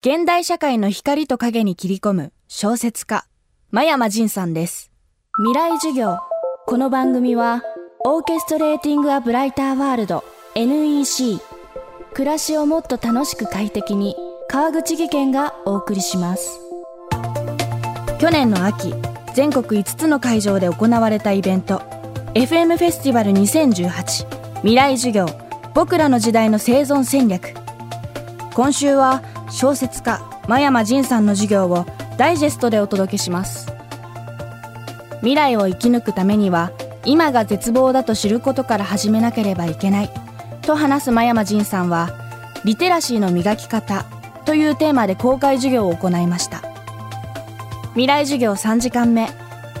現代社会の光と影に切り込む小説家、真山仁さんです。未来授業。この番組は、オーケストレーティング・ア・ブライター・ワールド NEC 暮らしをもっと楽しく快適に川口義賢がお送りします去年の秋全国5つの会場で行われたイベント FM フェスティバル2018未来授業僕らの時代の生存戦略今週は小説家真山仁さんの授業をダイジェストでお届けします。未来を生き抜くためには今が絶望だと知ることから始めなければいけないと話す真山仁さんはリテラシーの磨き方というテーマで公開授業を行いました。未来授業3時間目。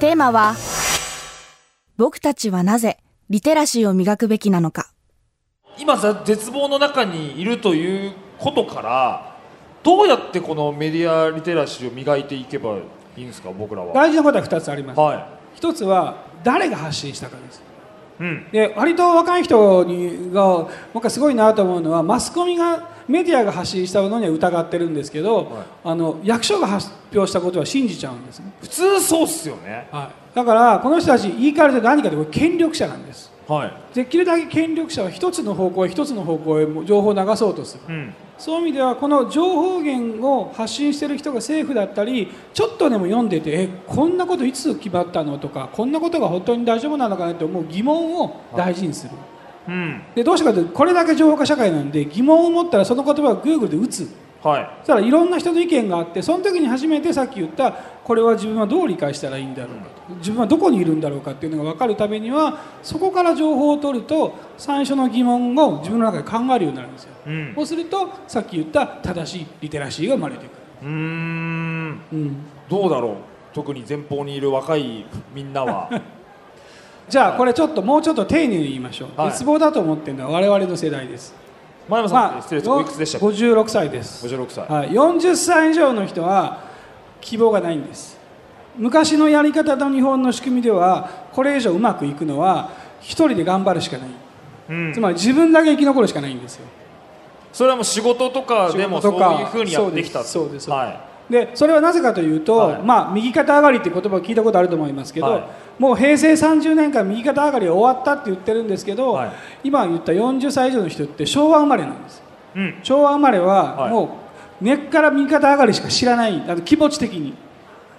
テーマは僕たちはなぜリテラシーを磨くべきなのか。今絶望の中にいるということからどうやってこのメディアリテラシーを磨いていけばいいんですか僕らは？大事なことは2つあります、は一つは誰が発信したかです。いうん。で割と若い人にが僕はすごいなと思うのはマスコミがメディアが発信したものには疑ってるんですけど、はい。あの役所が発表したことは信じちゃうんですね、普通そうっすよね。はい、だからこの人たち言い換えると何かというと権力者なんですはい。できるだけ権力者は一つの方向へ一つの方向へ情報を流そうとする。うん。そういう意味ではこの情報源を発信している人が政府だったりちょっとでも読んでてえこんなこといつ決まったのとかこんなことが本当に大丈夫なのかなって思う疑問を大事にする。うん。でどうしてかというとこれだけ情報化社会なんで疑問を持ったらその言葉を Google で打つはい。そしたらいろんな人の意見があってその時に初めてさっき言ったこれは自分はどう理解したらいいんだろうかと。自分はどこにいるんだろうかっていうのが分かるためにはそこから情報を取ると最初の疑問を自分の中で考えるようになるんですよ。うん。そうするとさっき言った正しいリテラシーが生まれてくる、うーん。うん、どうだろう？特に前方にいる若いみんなは。じゃあこれちょっともうちょっと丁寧に言いましょう、はい。絶望だと思ってるのは我々の世代です前山さん、失礼です。おいくつでしたっけ？56歳です。56歳はい、40歳以上の人は希望がないんです。昔のやり方と日本の仕組みではこれ以上うまくいくのは一人で頑張るしかない、うん。つまり自分だけ生き残るしかないんですよ。それはもう仕事とかでもそういうふうにやってきたそうですそうです。はでそれはなぜかというと、はい。まあ、右肩上がりって言葉を聞いたことあると思いますけど、はい。もう平成30年間右肩上がりは終わったって言ってるんですけど、はい。今言った40歳以上の人って昭和生まれなんです。いうん。昭和生まれははい。もう根っから右肩上がりしか知らない。あの気持ち的に。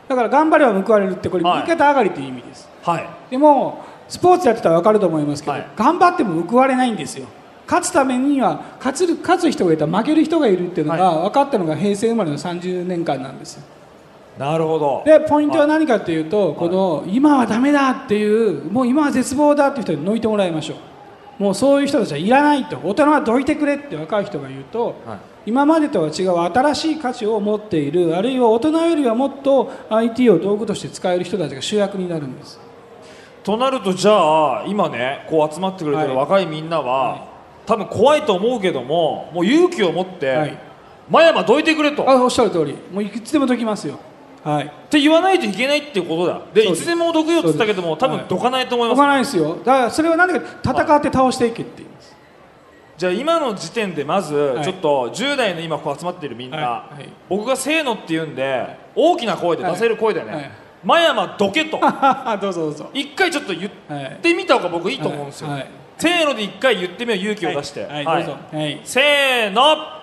だから頑張れば報われるってこれはい。右肩上がりという意味です、はい。でもスポーツやってたら分かると思いますけど、はい。頑張っても報われないんですよ勝つためには勝つ勝つ人がいたら負ける人がいるっていうのが分かったのが平成生まれの30年間なんですよ。なるほど。でポイントは何かっていうと、この今はダメだっていうもう今は絶望だっていう人に抜いてもらいましょう。もうそういう人たちはいらないと。大人はどいてくれって若い人が言うと、はい。今までとは違う新しい価値を持っているあるいは大人よりはもっと IT を道具として使える人たちが主役になるんです。となるとじゃあ今ねこう集まってくれてるはい。若いみんなは、はい多分怖いと思うけどももう勇気を持って、はい。真山どいてくれと。っあおっしゃる通り。もういつでも解きますよ。はい。て言わないといけないってことだ。でいつでもどくよって言ったけども多分はいどかないと思い解ます、かないですよ。だからそれは何でか戦って倒していけって言いますじゃあ今の時点でまずい。ちょっと10代の今こう集まっているみんな、はい。はい。僕がせーのって言うんで大きな声で出せる声でね、はい真山どけと。どうぞどうぞ。一回ちょっと言っはいてみた方が僕いいと思うんですよ、はいはい。せーので一回言ってみよう勇気を出して、はい、はい。どうぞ。はい。せーの。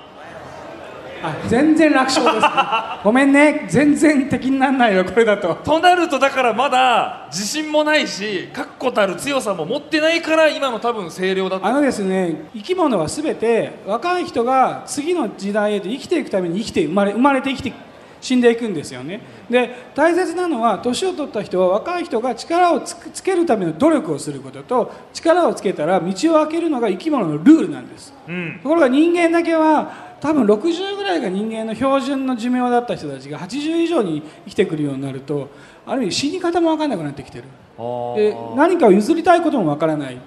あ全然楽勝です、ね、ごめんね。全然敵にならないよこれだと。となるとだからまだ自信もないし確固たる強さも持ってないから今の多分声量だと。あのですね生き物は全て若い人が次の時代へと生きていくために生きて生まれ生まれて生きて死んでいくんですよね。で大切なのは年を取った人は若い人が力をつけるための努力をすることと力をつけたら道を開けるのが生き物のルールなんです。うん。ところが人間だけは多分60ぐらいが人間の標準の寿命だった人たちが80以上に生きてくるようになるとある意味死に方も分からなくなってきてる。で何かを譲りたいことも分からない。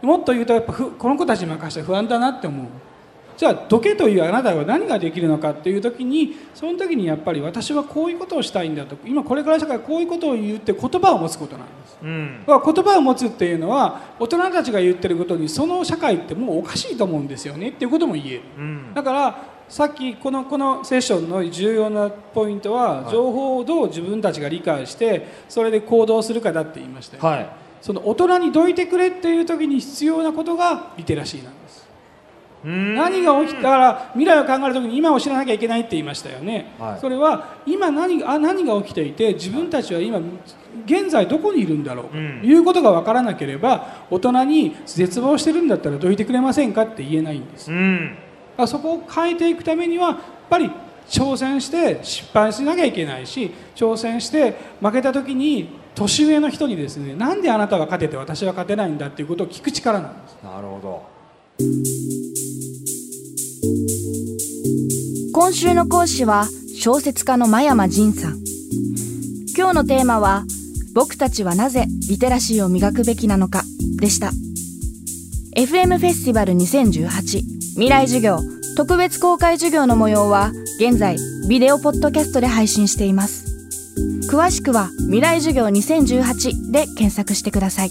もっと言うとやっぱふこの子たちに任せて不安だなって思うじゃあどけというあなたは何ができるのかっていう時にその時にやっぱり私はこういうことをしたいんだと。今これから社会はこういうことを言うって言葉を持つことなんです。うん。だから言葉を持つっていうのは大人たちが言ってることにその社会ってもうおかしいと思うんですよねっていうことも言える。うん。だからさっきこのこのセッションの重要なポイントは、はい、情報をどう自分たちが理解してそれで行動するかだって言いましたよ、はい、その大人にどいてくれっていう時に必要なことがリテラシーなんです何が起きたら未来を考える時に今を知らなきゃいけないって言いましたよね、はい、それは今何あ何が起きていて自分たちは今現在どこにいるんだろうということが分からなければ大人に絶望してるんだったらどいてくれませんかって言えないんです、そこを変えていくためにはやっぱり挑戦して失敗しなきゃいけないし挑戦して負けた時に年上の人にですねなんであなたは勝てて私は勝てないんだっていうことを聞く力なんです。なるほど今週の講師は小説家の真山仁さん。今日のテーマは僕たちはなぜリテラシーを磨くべきなのかでした。FM フェスティバル2018未来授業特別公開授業の模様は現在ビデオポッドキャストで配信しています。詳しくは未来授業2018で検索してください。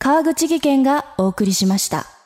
川口技研がお送りしました。